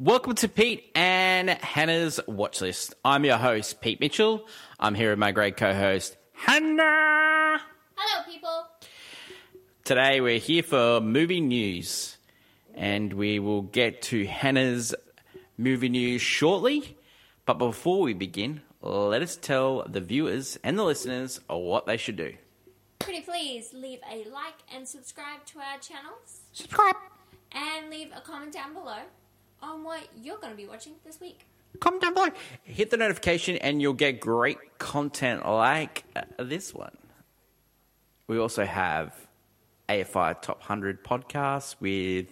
Welcome to Pete and Hannah's Watch List. I'm your host, Pete Mitchell. I'm here with my great co host, Hannah. Hello, people. Today we're here for movie news, and we will get to Hannah's movie news shortly. But before we begin, let us tell the viewers and the listeners what they should do. Pretty please leave a like and subscribe to our channels Subscribe, and leave a comment down below on what you're going to be watching this week. comment down below, hit the notification, and you'll get great content like uh, this one. We also have AFI Top 100 podcast with.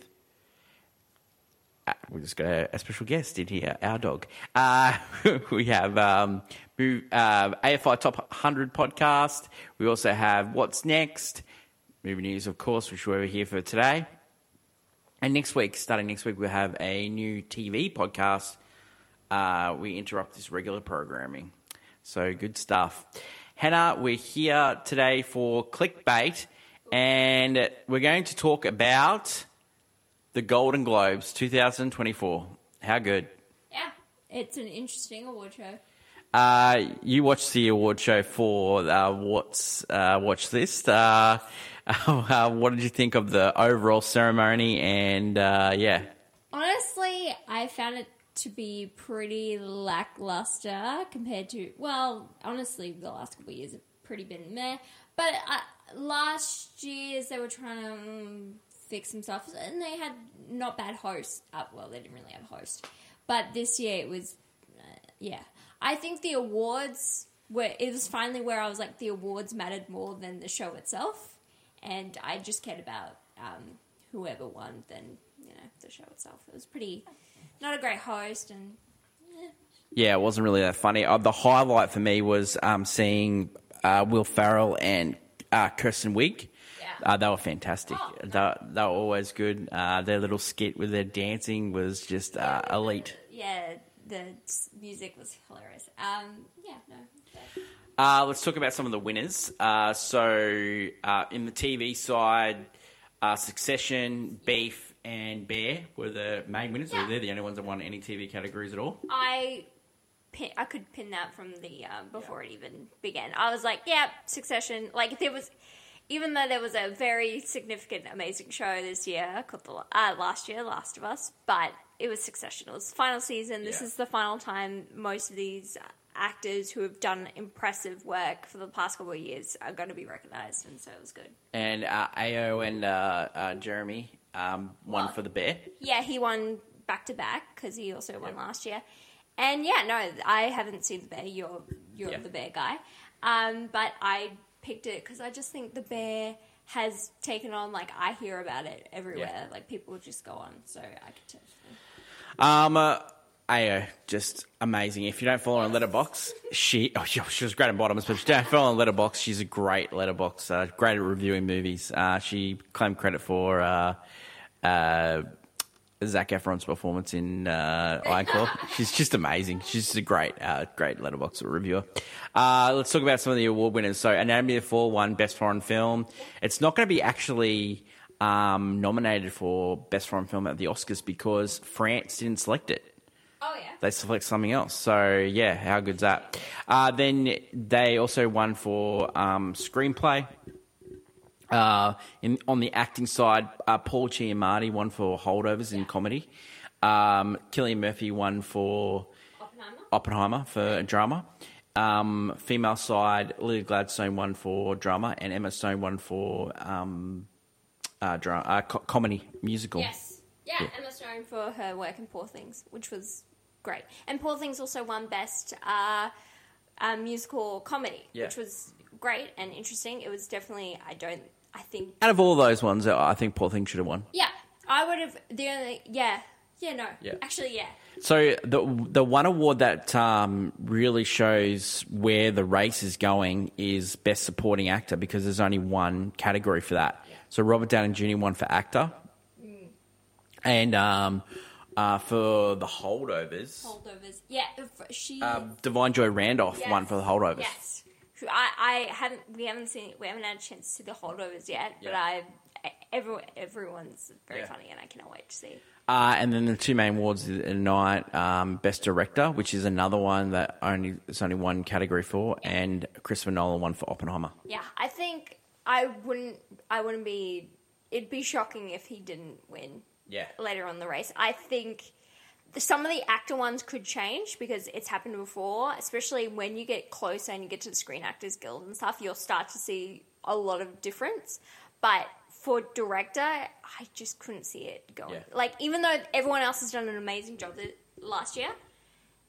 Uh, we just got a, a special guest in here, our dog. Uh, we have um, move, uh, AFI Top 100 podcast. We also have What's Next, movie news, of course, which we're here for today. And next week, starting next week, we'll have a new TV podcast. Uh, we interrupt this regular programming. So good stuff. Hannah, we're here today for clickbait, and we're going to talk about the Golden Globes 2024. How good? Yeah, it's an interesting award show. Uh, you watched the award show for uh, what's uh, watch list. Uh, uh, what did you think of the overall ceremony? And uh, yeah, Honestly, I found it to be pretty lackluster compared to, well, honestly, the last couple of years have pretty been meh. But uh, last year's they were trying to um, fix some stuff, and they had not bad hosts. Uh, well, they didn't really have a host, but this year it was, uh, yeah. I think the awards were. It was finally where I was like, the awards mattered more than the show itself, and I just cared about um, whoever won than you know the show itself. It was pretty, not a great host, and yeah, it wasn't really that funny. Uh, the highlight for me was um, seeing uh, Will Ferrell and uh, Kristen Wiig. Yeah. Uh, they were fantastic. Oh, they, they were always good. Uh, their little skit with their dancing was just uh, elite. yeah, the music was hilarious. Um, yeah, no. but- Uh, let's talk about some of the winners. Uh, so, uh, in the TV side, uh, Succession, Beef, and Bear were the main winners. So Yeah. they're the only ones that won any TV categories at all. I pin, I could pin that from the um, before it even began. I was like, yeah, Succession. Like there was, even though there was a very significant, amazing show this year called the uh, last year, Last of Us, but it was Succession. It was the final season. This Yeah. is the final time most of these actors who have done impressive work for the past couple of years are going to be recognized, and so it was good. And uh, Ayo and uh, uh, Jeremy um, won for the Bear. Yeah, he won back to back because he also won last year. And yeah, no, I haven't seen the bear. You're you're Yeah. the bear guy, um, but I picked it because I just think the bear has taken on. Like I hear about it everywhere. Yeah. Like people just go on, so I could tell. Um, Ayo, just amazing. If you don't follow her on Letterboxd, she oh, she, was great at bottoms, but if you don't follow her on Letterboxd, she's a great Letterboxd, uh, great at reviewing movies. Uh, she claimed credit for uh, uh, Zac Efron's performance in uh, Iron Claw. She's just amazing. She's just a great, uh, great Letterboxd reviewer. Uh, let's talk about some of the award winners. So, Anatomy of Fall won Best Foreign Film. It's not going to be actually um, nominated for Best Foreign Film at the Oscars because France didn't select it. They select something else. So yeah, how good's that? Uh, then they also won for um, screenplay. Uh, in on the acting side, uh, Paul Giamatti won for Holdovers in comedy. Um, Cillian Murphy won for Oppenheimer. Oppenheimer for drama. Um, female side, Lily Gladstone won for drama, and Emma Stone won for um, uh, dra- uh, co- comedy musical. Yes. Yeah, Emma Stone for her work in Poor Things, which was great. And Poor Things also won Best uh, uh, Musical Comedy, Yeah. which was great and interesting. It was definitely, I don't, I think, Out of all those ones, I think Poor Thing should have won. yeah, I would have, the only, yeah, yeah, no, Yeah. actually, yeah. So the the one award that um, really shows where the race is going is best supporting actor because there's only one category for that. So Robert Downey Jr. won for actor, and um, uh, for the holdovers, Holdovers, yeah, if she, uh, Da'Vine Joy Randolph yes, won for the holdovers. Yes. I, I haven't. We haven't seen. We haven't had a chance to see the holdovers yet. But Yeah. I, everyone, everyone's very Yeah. funny, and I cannot wait to see. Uh, and then the two main awards tonight, um, Best Director, which is another one that only it's only won category for, and Christopher Nolan one for Oppenheimer. Yeah, I think I wouldn't. I wouldn't be. It'd be shocking if he didn't win. Yeah. Later on in the race, I think some of the actor ones could change because it's happened before. Especially when you get closer and you get to the Screen Actors Guild and stuff, you'll start to see a lot of difference. But for director, I just couldn't see it going. Yeah. Like even though everyone else has done an amazing job last year,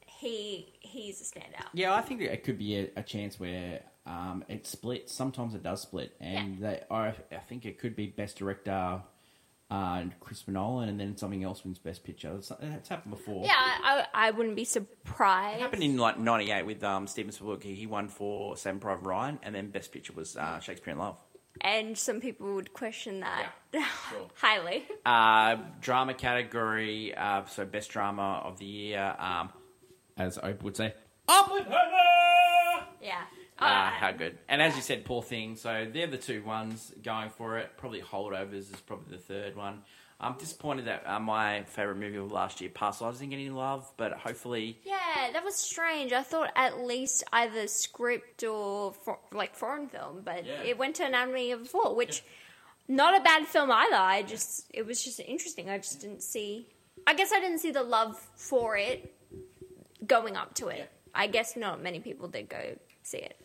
he he's a standout. Yeah, I think it could be a, a chance where um, it splits. Sometimes it does split, and they, I, I think it could be Best Director, uh, Christopher Nolan, and then something else wins Best Picture. It's, it's happened before. Yeah, I, I wouldn't be surprised. It happened in like '98 with um, Steven Spielberg. He won for Saving Private Ryan, and then Best Picture was uh, Shakespeare in Love. and some people would question that Yeah, sure. highly. Uh, drama category, uh, so best drama of the year, um, as Oprah would say, Oppenheimer! Yeah. Ah, Uh, how good. And as you said, poor thing. So they're the two ones going for it. Probably holdovers is probably the third one. I'm disappointed that uh, my favourite movie of last year, Lives, didn't get any love, but hopefully. yeah, that was strange. I thought at least either script or for, like foreign film, but Yeah. it went to An Anatomy of Fall, which not a bad film either. I just it was just interesting. I just didn't see. I guess I didn't see the love for it going up to it. I guess not many people did go see it.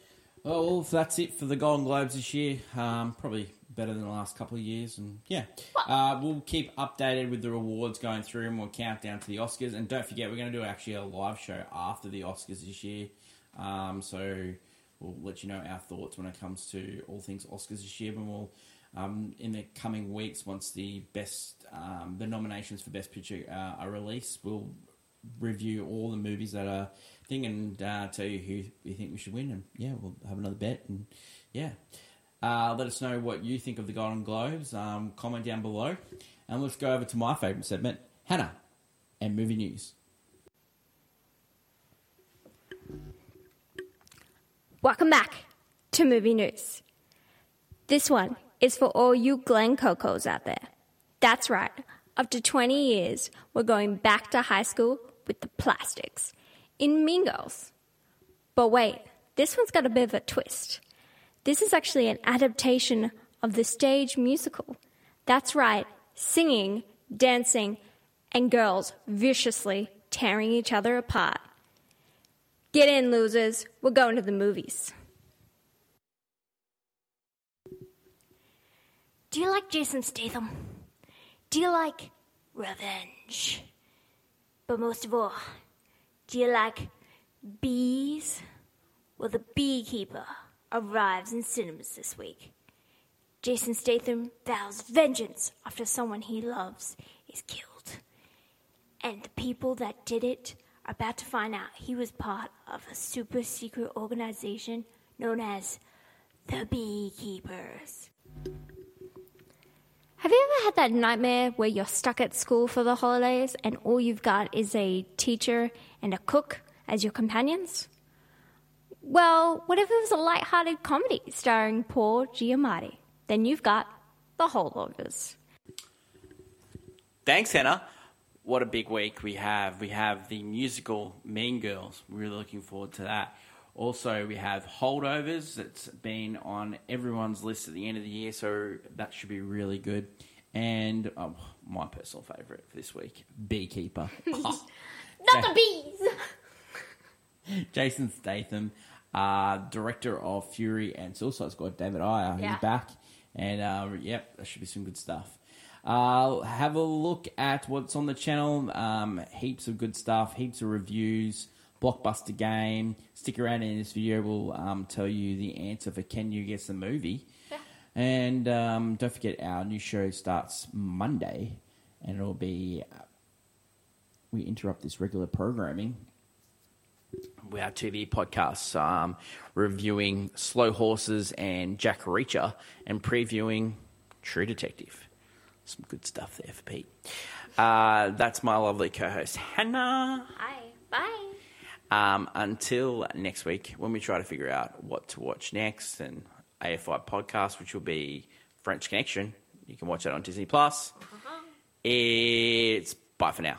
Oh, well, that's it for the Golden Globes this year. Um, probably better than the last couple of years, and yeah, uh, we'll keep updated with the rewards going through, and we'll count down to the Oscars. And don't forget, we're going to do actually a live show after the Oscars this year. Um, so we'll let you know our thoughts when it comes to all things Oscars this year, and we'll. Um, in the coming weeks, once the best um, the nominations for Best Picture uh, are released, we'll review all the movies that are thing and uh, tell you who you think we should win. And yeah, we'll have another bet. And yeah, uh, let us know what you think of the Golden Globes. Um, comment down below, and let's go over to my favourite segment, Hannah and movie news. Welcome back to Movie News. This one is for all you Glen Cocos out there. That's right. After 20 years, we're going back to high school with the plastics in Mean Girls. But wait, this one's got a bit of a twist. This is actually an adaptation of the stage musical. That's right, singing, dancing, and girls viciously tearing each other apart. Get in, losers. We're going to the movies. Do you like Jason Statham? Do you like revenge? But most of all, do you like bees? Well, The Beekeeper arrives in cinemas this week. Jason Statham vows vengeance after someone he loves is killed. And the people that did it are about to find out he was part of a super secret organization known as the Beekeepers. Have you ever had that nightmare where you're stuck at school for the holidays and all you've got is a teacher and a cook as your companions? Well, what if it was a light-hearted comedy starring Paul Giamatti? Then you've got The Holdovers. Thanks, Hannah. What a big week we have. We have the musical Mean Girls. We're really looking forward to that. Also, we have Holdovers that's been on everyone's list at the end of the year, so that should be really good. And um, my personal favourite for this week, Beekeeper. Not the bees! Jason Statham, uh, director of Fury and Suicide Squad, David Ayer, Yeah. he's back. And uh, yep, that should be some good stuff. Uh, have a look at what's on the channel. Um, heaps of good stuff, heaps of reviews, blockbuster game. Stick around in this video, we'll um, tell you the answer for Can You Guess the Movie? Yeah. And um, don't forget, our new show starts Monday, and it'll be. Uh, we interrupt this regular programming we have TV podcasts um, reviewing Slow Horses and Jack Reacher and previewing True Detective. Some good stuff there for Pete. Uh, that's my lovely co host, Hannah. Hi. Um, until next week, when we try to figure out what to watch next, and AFI podcast, which will be French Connection. You can watch that on Disney Plus. It's bye for now.